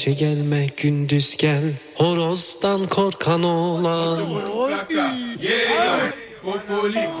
Gece gelme gündüz gel. Horozdan korkan oğlan. Popolipo.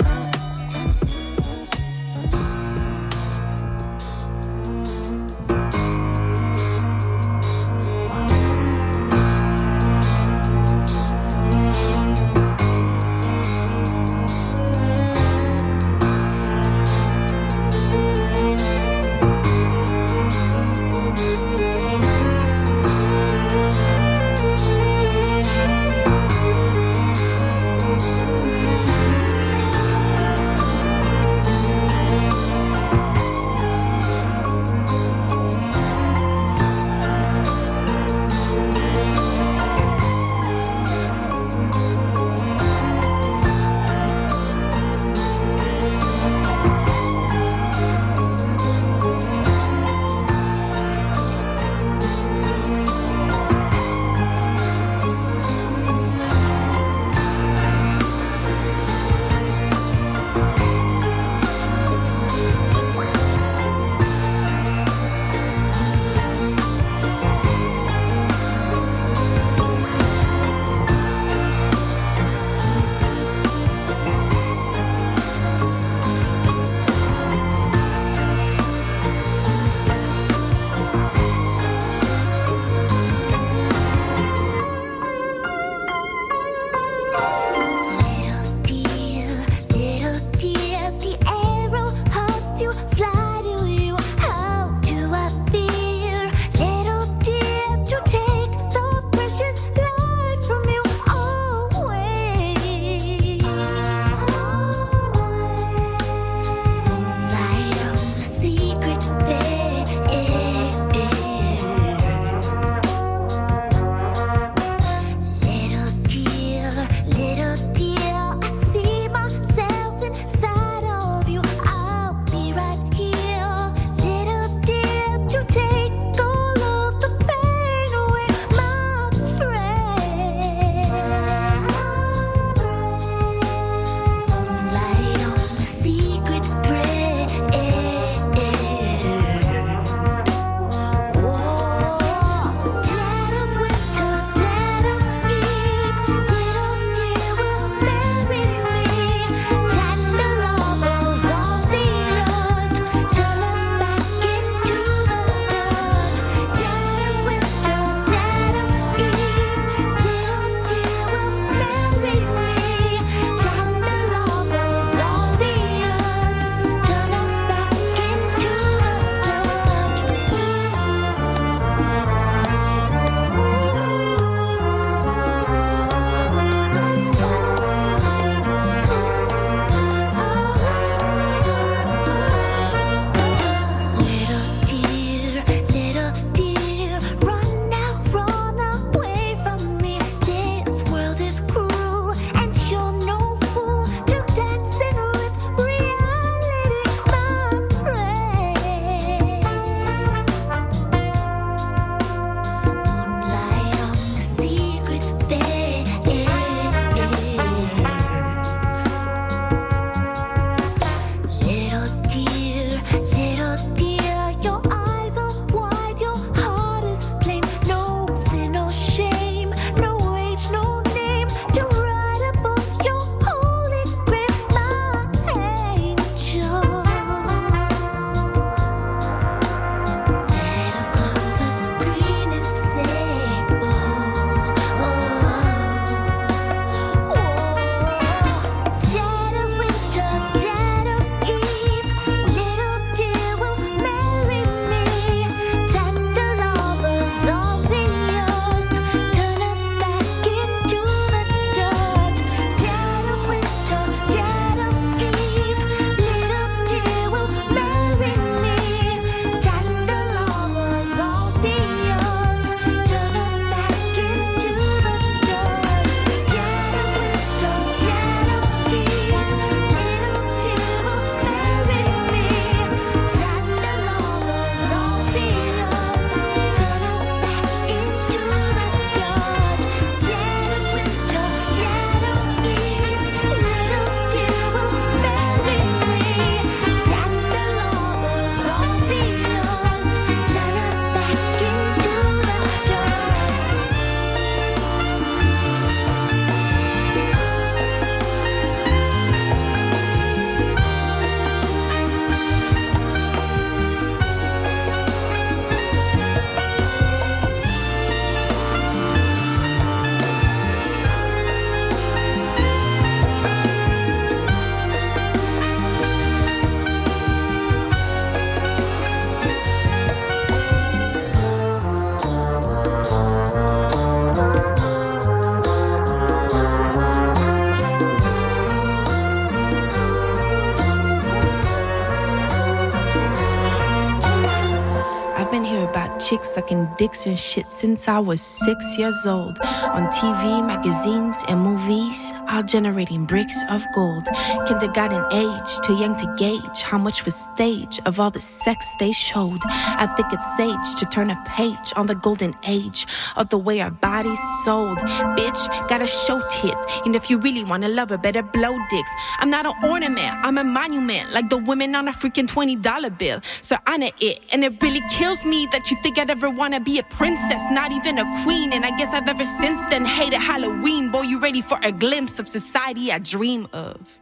chicks sucking dicks and shit since I was six years old. On TV, magazines, and movies, all generating bricks of gold. Kindergarten age, too young to gauge how much was stage of all the sex they showed. I think it's sage to turn a page on the golden age of the way our bodies sold. Bitch, gotta show tits. And if you really wanna love her, better blow dicks. I'm not an ornament, I'm a monument, like the women on a freaking $20 bill. So I honor it. And it really kills me that you think I'd ever wanna be a princess, not even a queen. And I guess I've ever since then hated Halloween. Boy, you ready for a glimpse of society I dream of?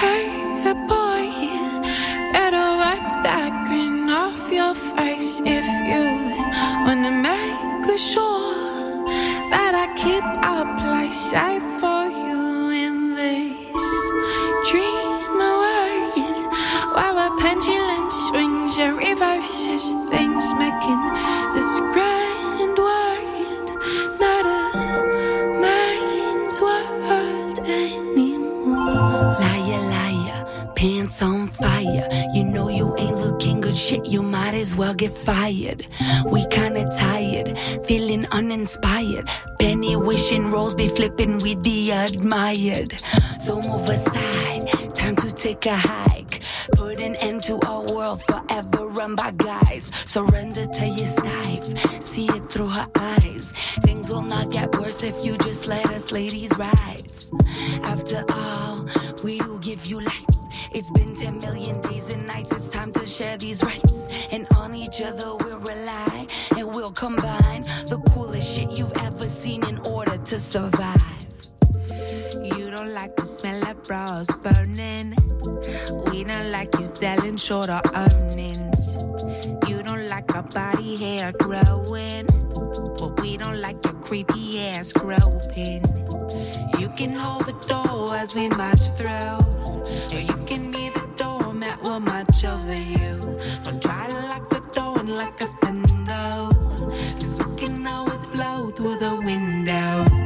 Hey, boy, better wipe that grin off your face if you wanna make sure that I keep our place safe for you in this dream world where a pendulum swings and reverses things, making this grand pants on fire. You know you ain't looking good shit, you might as well get fired. We kinda tired, feeling uninspired. Penny wishing rolls be flipping, we'd be admired. So move aside, time to take a hike. Put an end to our world forever run by guys. Surrender to your knife, see it through her eyes. Things will not get worse if you just let us ladies rise. After all, we do give you life. It's been 10 million days and nights. It's time to share these rights. And on each other we'll rely. And we'll combine the coolest shit you've ever seen in order to survive. You don't like the smell of bras burning. We don't like you selling short shorter earnings. You don't like our body hair growing. But we don't like your creepy ass groping. You can hold the door as we march through. Or you can be the doormat, we'll march over you. Don't try to lock the door and lock us in though. Cause we can always flow through the window.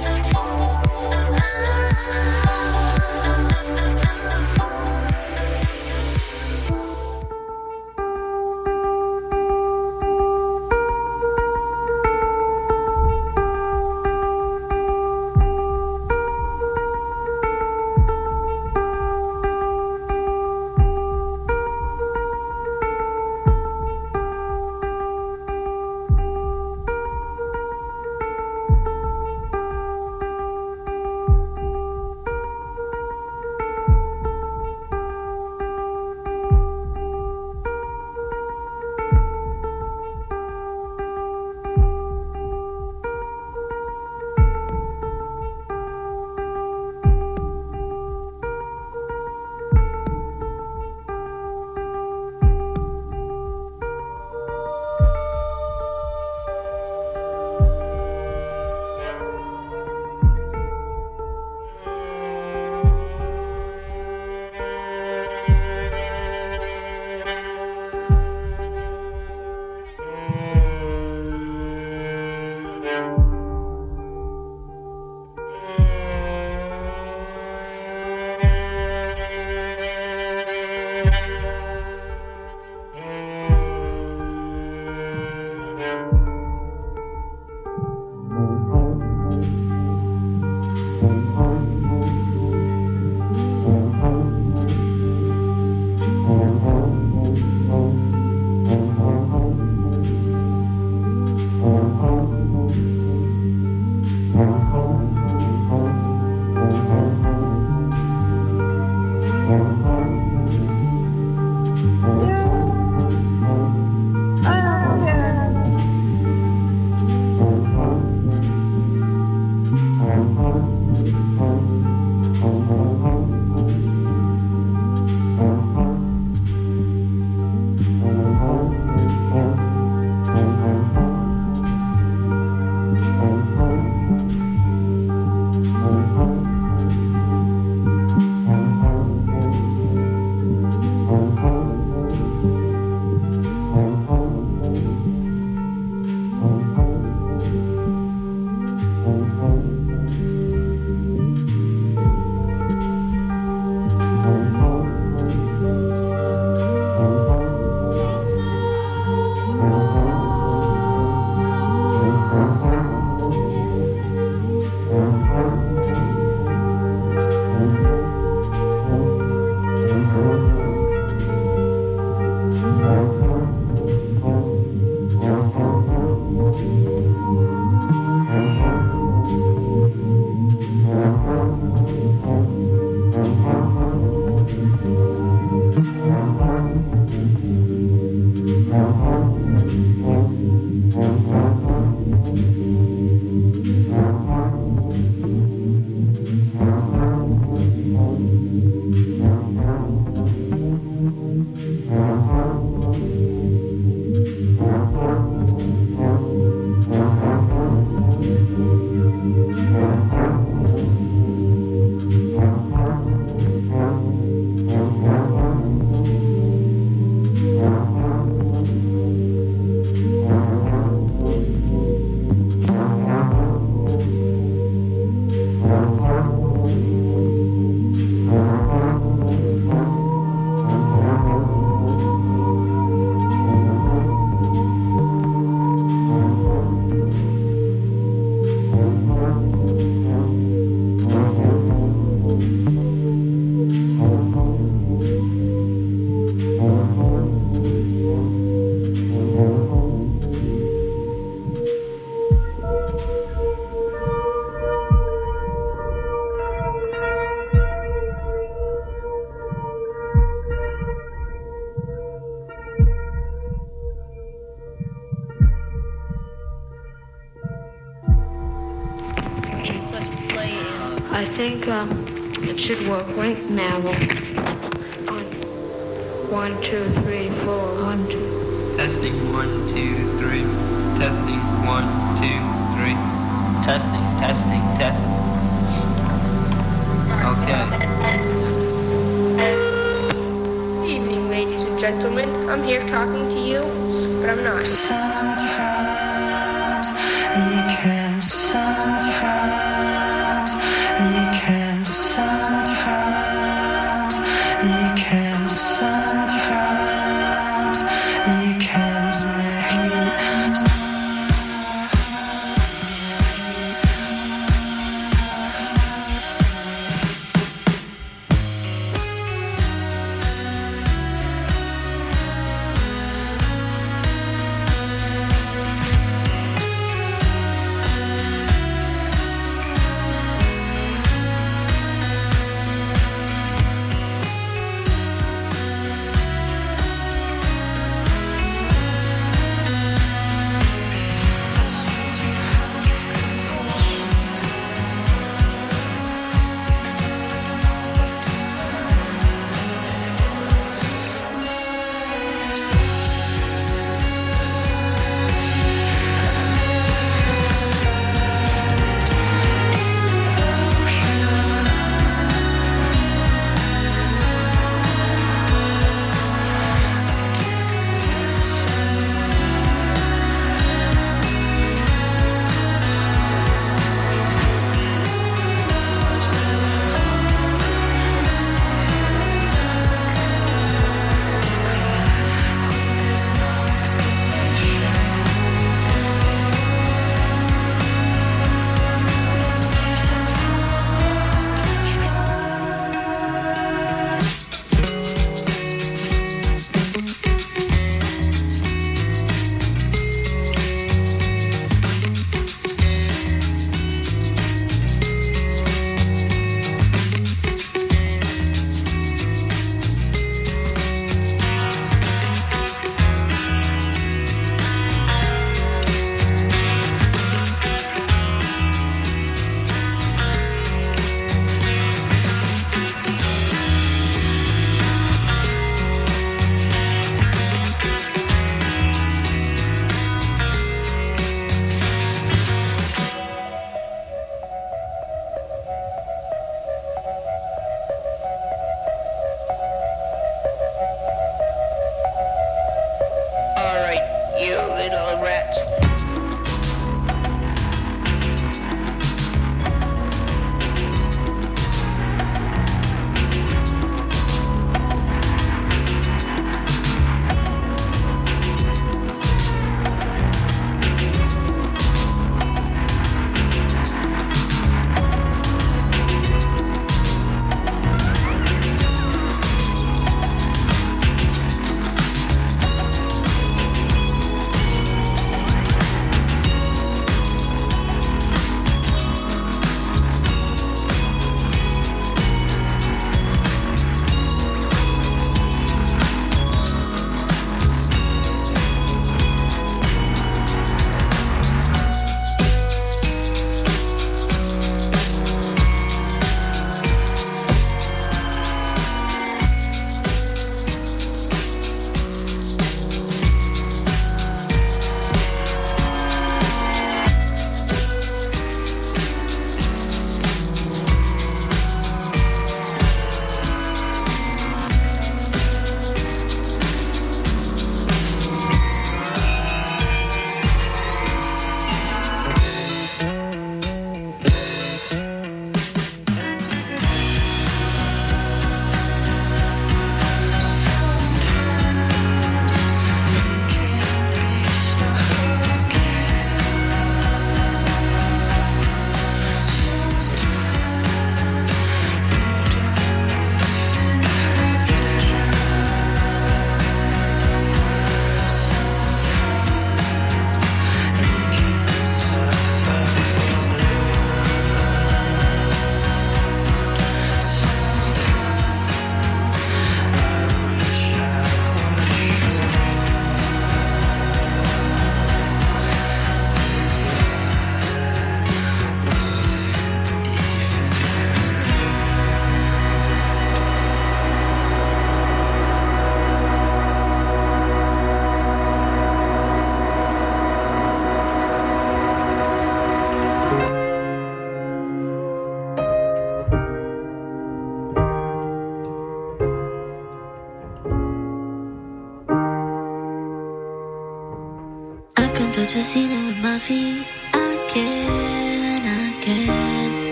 should work right now.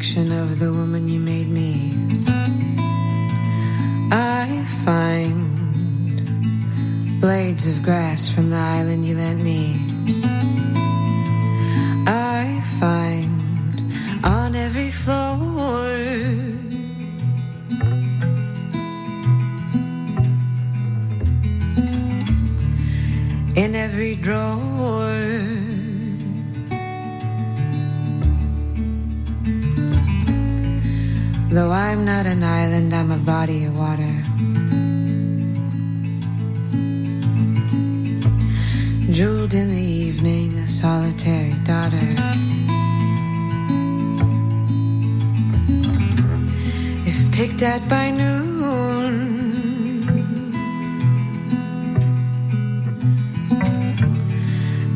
of the woman you made me. I find blades of grass from the island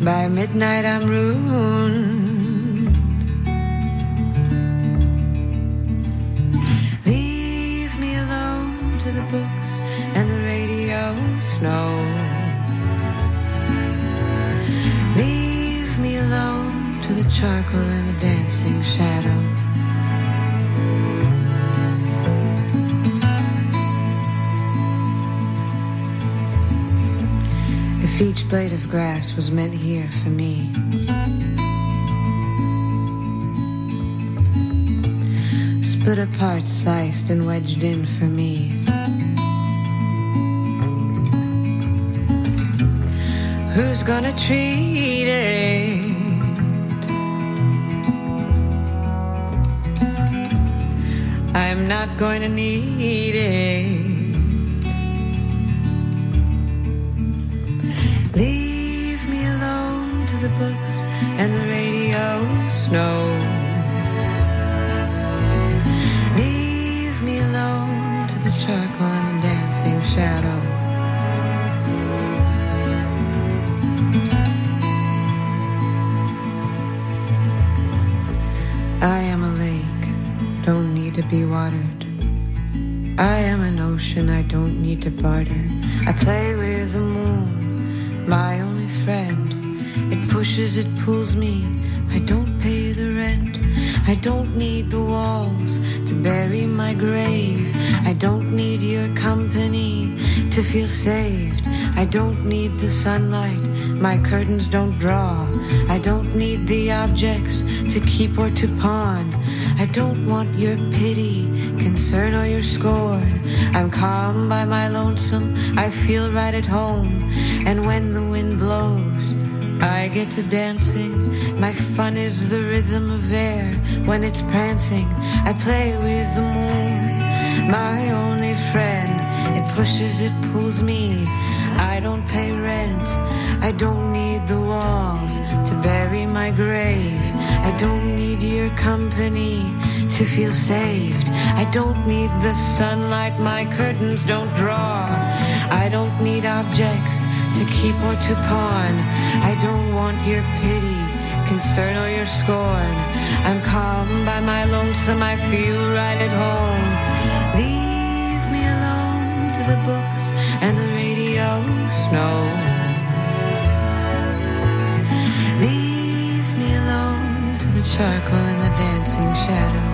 By midnight, I'm ruined. Leave me alone to the books and the radio snow. Leave me alone to the charcoal and the dancing shadow. If each blade of grass was meant here for me. Split apart, sliced, and wedged in for me. Who's gonna treat it? I'm not going to need it. And the radio snow. Leave me alone to the charcoal and the dancing shadow. I am a lake, don't need to be watered. I am an ocean, I don't need to barter. I play with the moon, pushes, it pulls me. I don't pay the rent. I don't need the walls to bury my grave. I don't need your company to feel saved. I don't need the sunlight, my curtains don't draw. I don't need the objects to keep or to pawn. I don't want your pity, concern, or your scorn. I'm calm by my lonesome, I feel right at home. And when the I get to dancing. My fun is the rhythm of air when it's prancing. I play with the moon, my only friend. It pushes, it pulls me. I don't pay rent. I don't need the walls to bury my grave. I don't need your company to feel saved. I don't need the sunlight my curtains don't draw. I don't need objects to keep or to pawn. I don't want your pity, concern, or your scorn. I'm calm by my lonesome, I feel right at home. Leave me alone to the books and the radio snow. Leave me alone to the charcoal and the dancing shadow.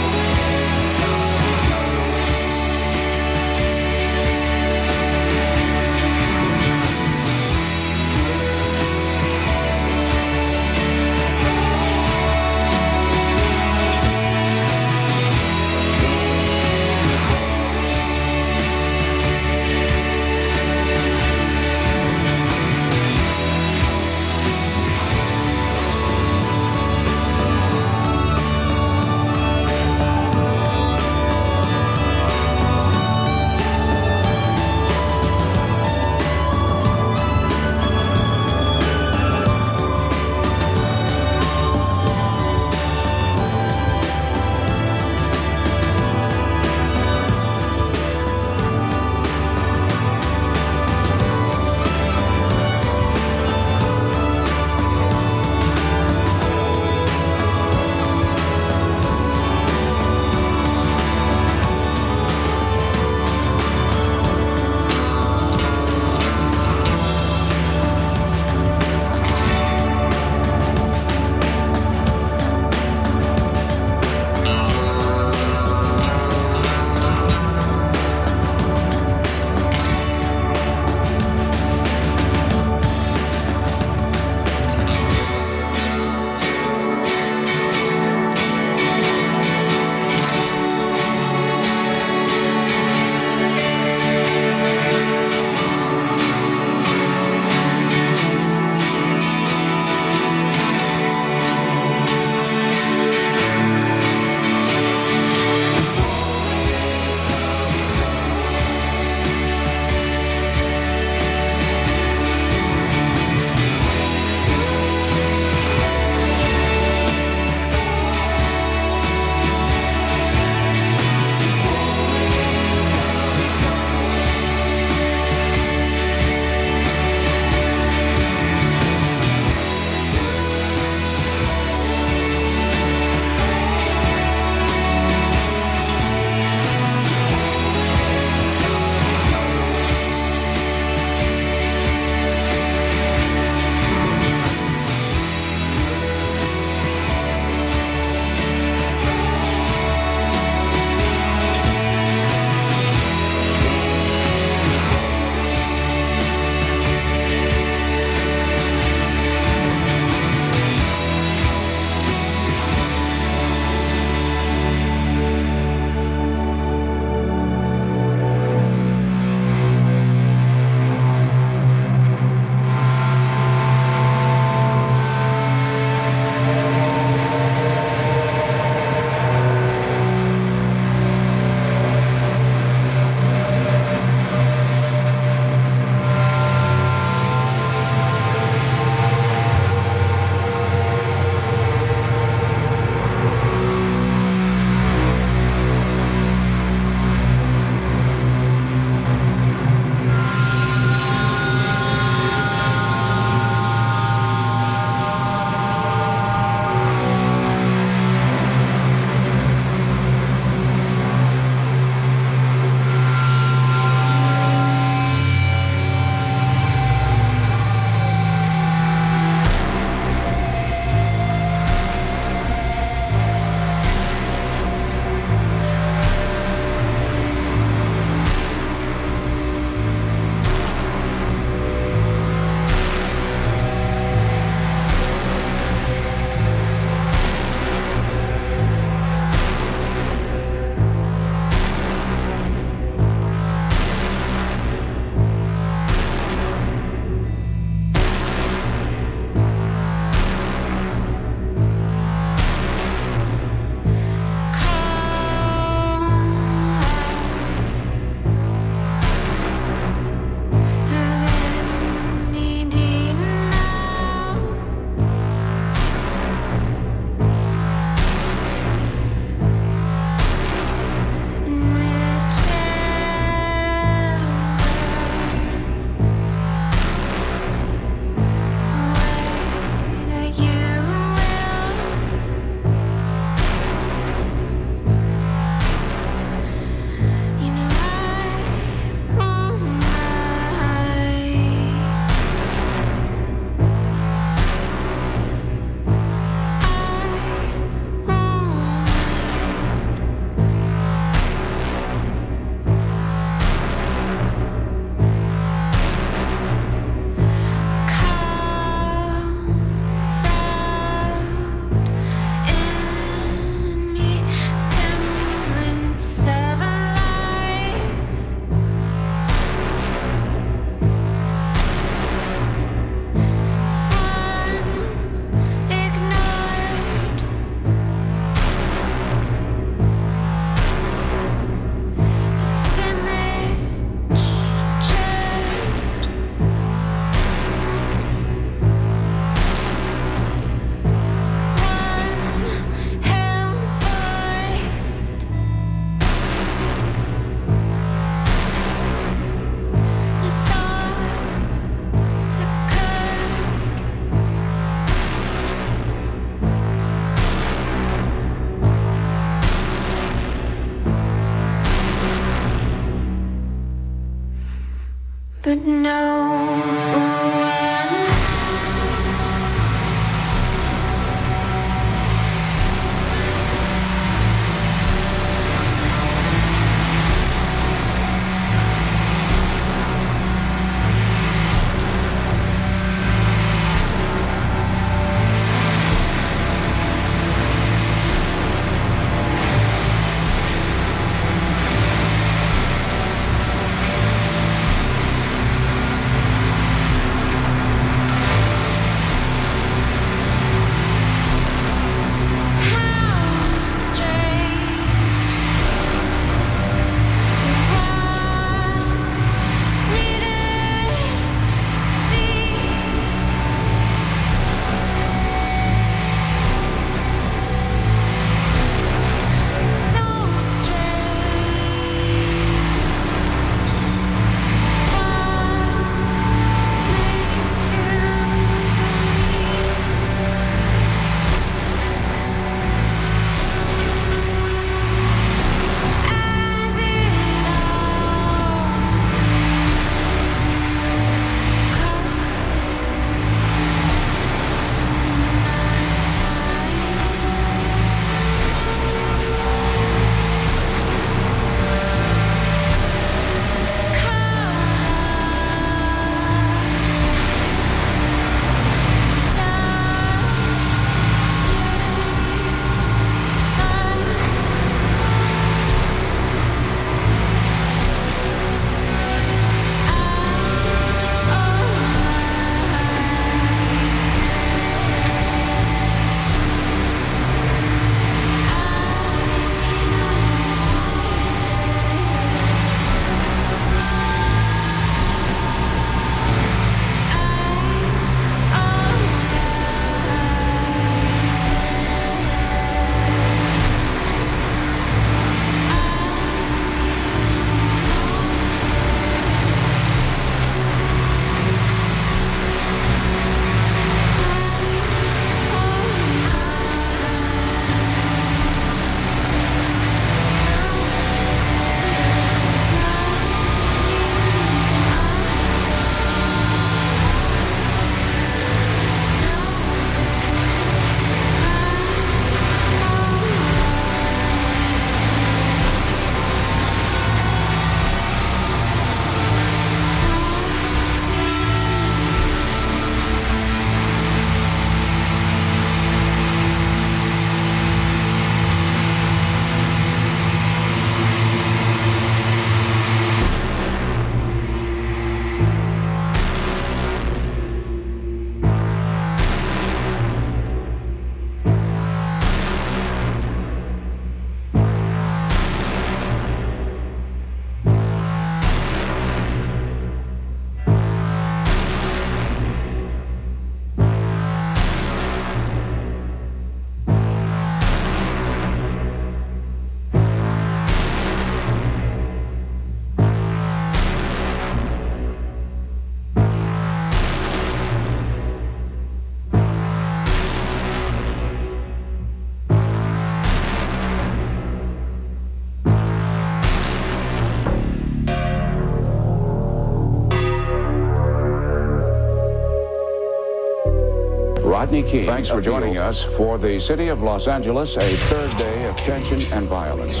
Rodney Thanks for joining us for the City of Los Angeles, a third day of tension and violence.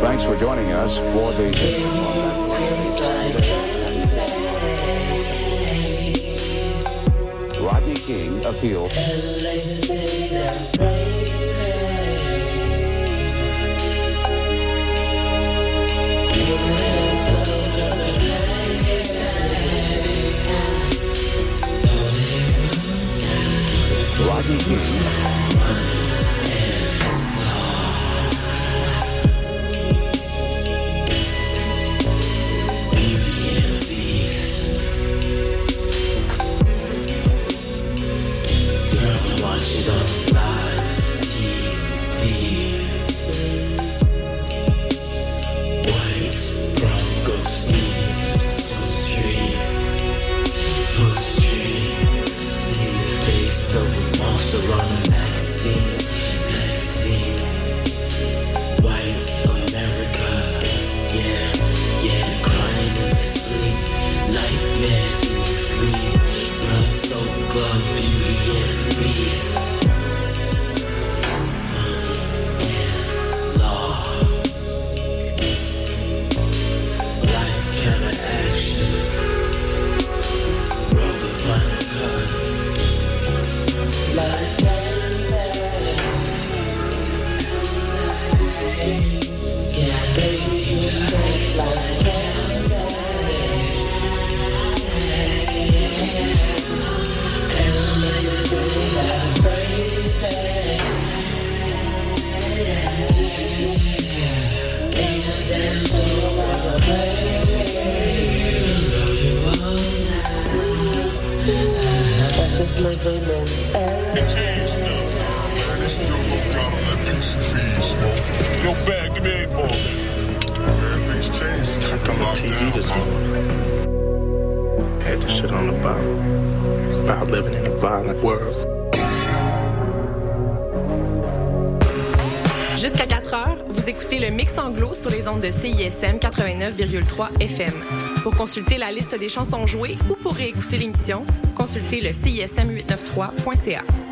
Thanks for joining us for the. Rodney King appeal. Rodney King. Jusqu'à 4 heures, vous écoutez le mix anglo sur les ondes de CISM 89,3 FM. Pour consulter la liste des chansons jouées ou pour réécouter l'émission, consultez le CISM893.ca.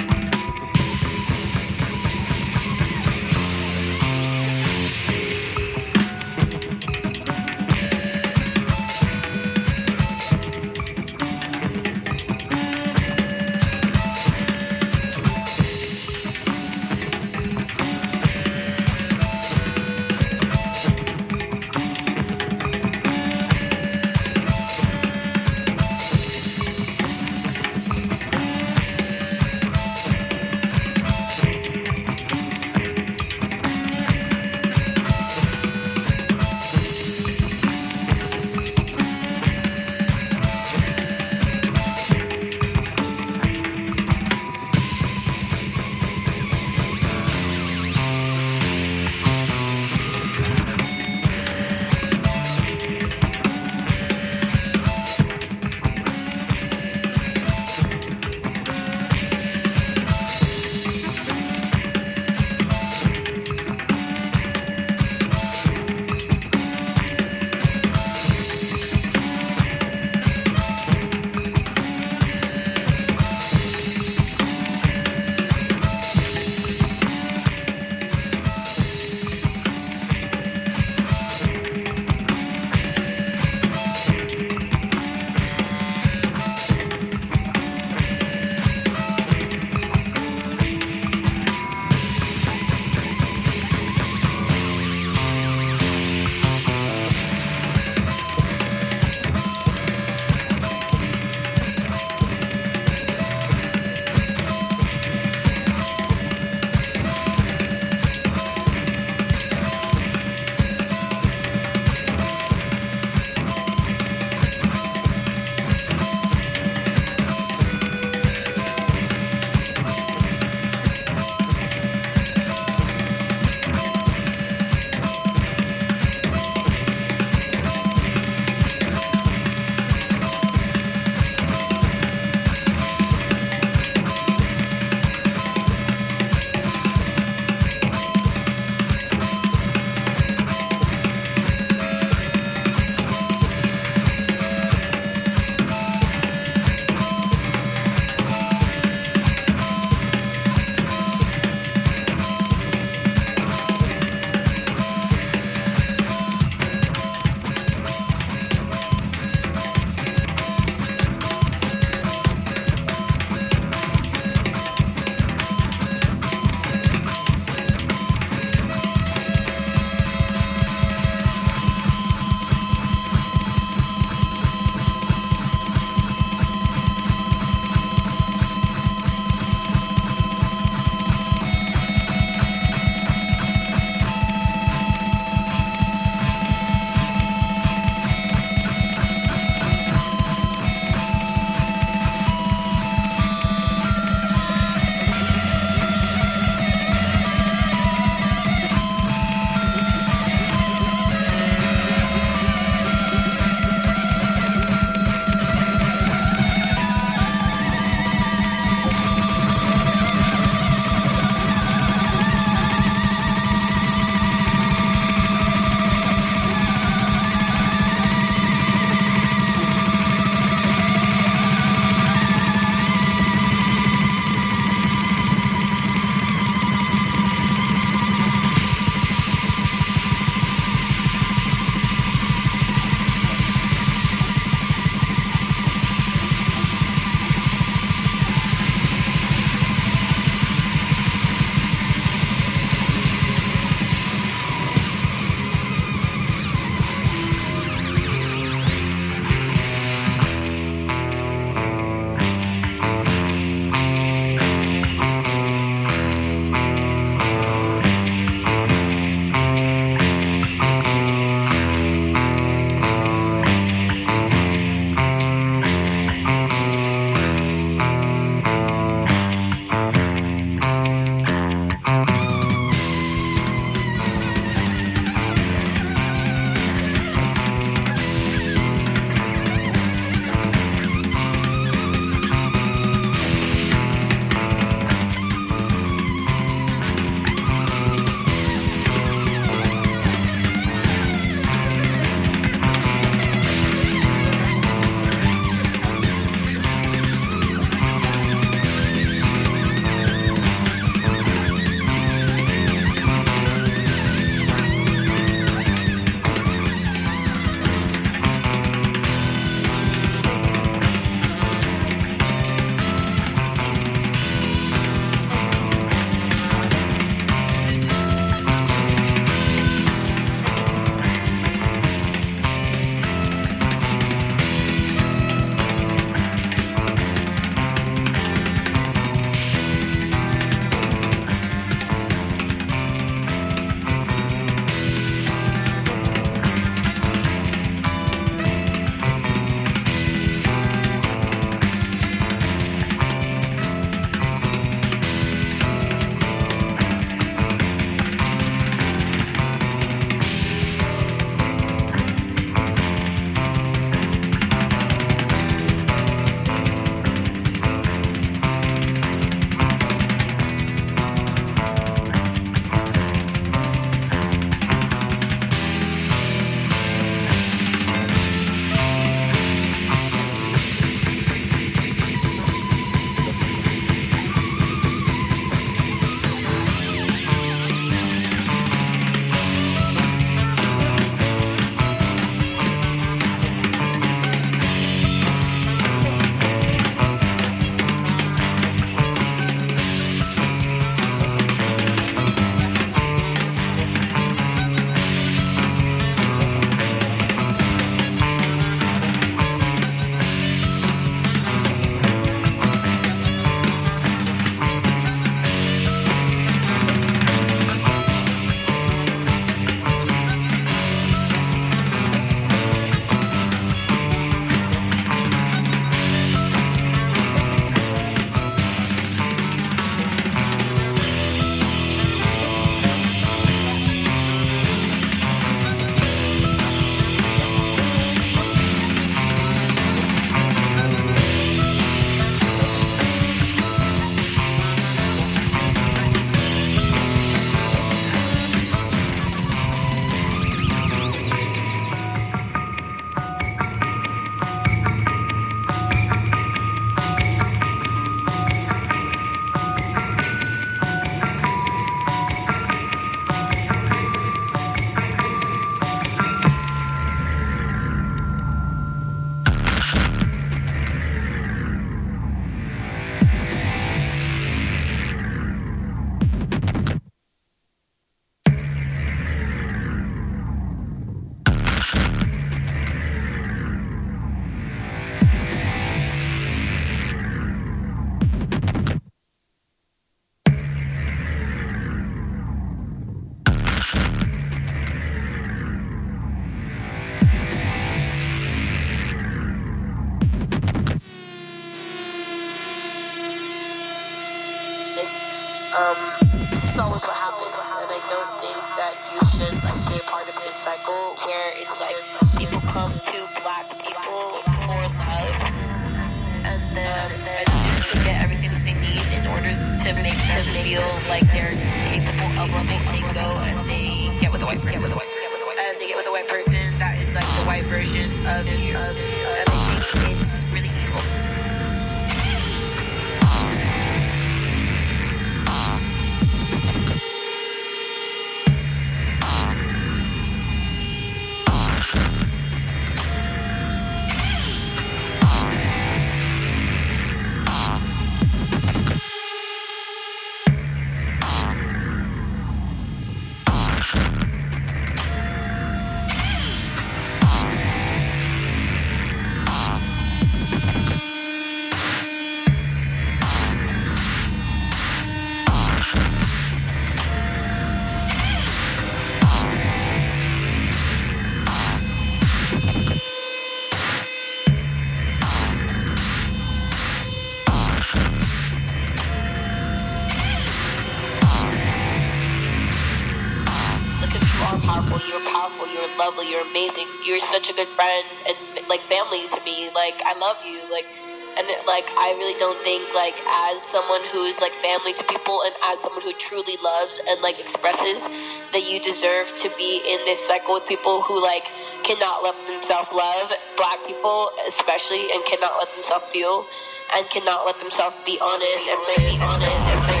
you're such a good friend and like family to me. Like I love you. Like and like I really don't think like as someone who's like family to people and as someone who truly loves and like expresses that you deserve to be in this cycle with people who like cannot let themselves love black people especially and cannot let themselves feel and cannot let themselves be honest and be honest and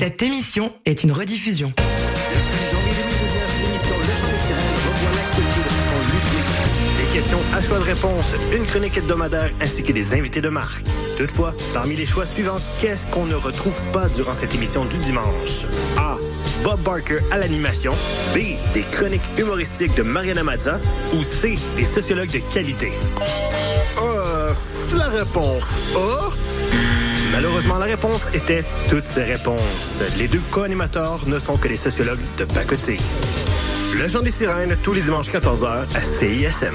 Cette émission est une rediffusion. Janvier 2019, l'émission Le Chant des questions à choix de réponse, une chronique hebdomadaire ainsi que des invités de marque. Toutefois, parmi les choix suivants, qu'est-ce qu'on ne retrouve pas durant cette émission du dimanche? A. Bob Barker à l'animation. B. Des chroniques humoristiques de Mariana Mazza. Ou C. Des sociologues de qualité. Euh, la réponse A. Malheureusement, la réponse était toutes ces réponses. Les deux co-animateurs ne sont que les sociologues de pacotille. Le Chant des Sirènes, tous les dimanches 14h à CISM.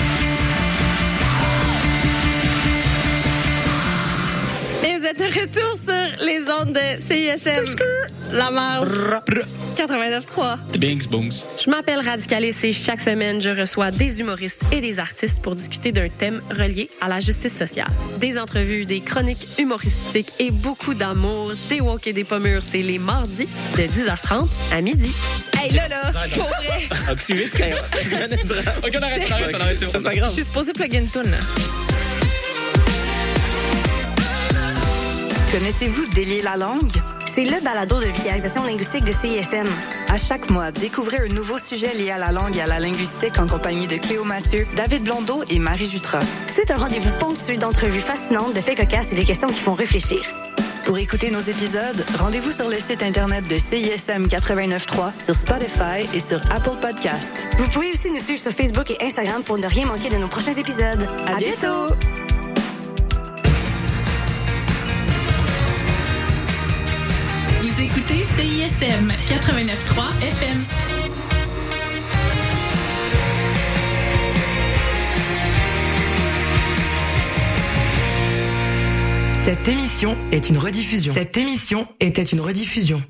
Êtes de retour sur les ondes de CISM. La marge. 89.3. Bings, booms. Je m'appelle Radicalis et chaque semaine, je reçois des humoristes et des artistes pour discuter d'un thème relié à la justice sociale. Des entrevues, des chroniques humoristiques et beaucoup d'amour, des walk et des pommures. C'est les mardis de 10h30 à midi. Hey, là, là, pour vrai. Ah, tu risques. Ok, on arrête, on arrête, on arrête, Je suis supposée une toune, Connaissez-vous Délier la langue? C'est le balado de vulgarisation linguistique de CISM. À chaque mois, découvrez un nouveau sujet lié à la langue et à la linguistique en compagnie de Cléo Mathieu, David Blondeau et Marie Jutra. C'est un rendez-vous ponctué d'entrevues fascinantes, de faits cocasses et des questions qui font réfléchir. Pour écouter nos épisodes, rendez-vous sur le site internet de CISM 89.3, sur Spotify et sur Apple Podcast. Vous pouvez aussi nous suivre sur Facebook et Instagram pour ne rien manquer de nos prochains épisodes. À bientôt! Écoutez CISM 89.3 FM. Cette émission est une rediffusion. Cette émission était une rediffusion.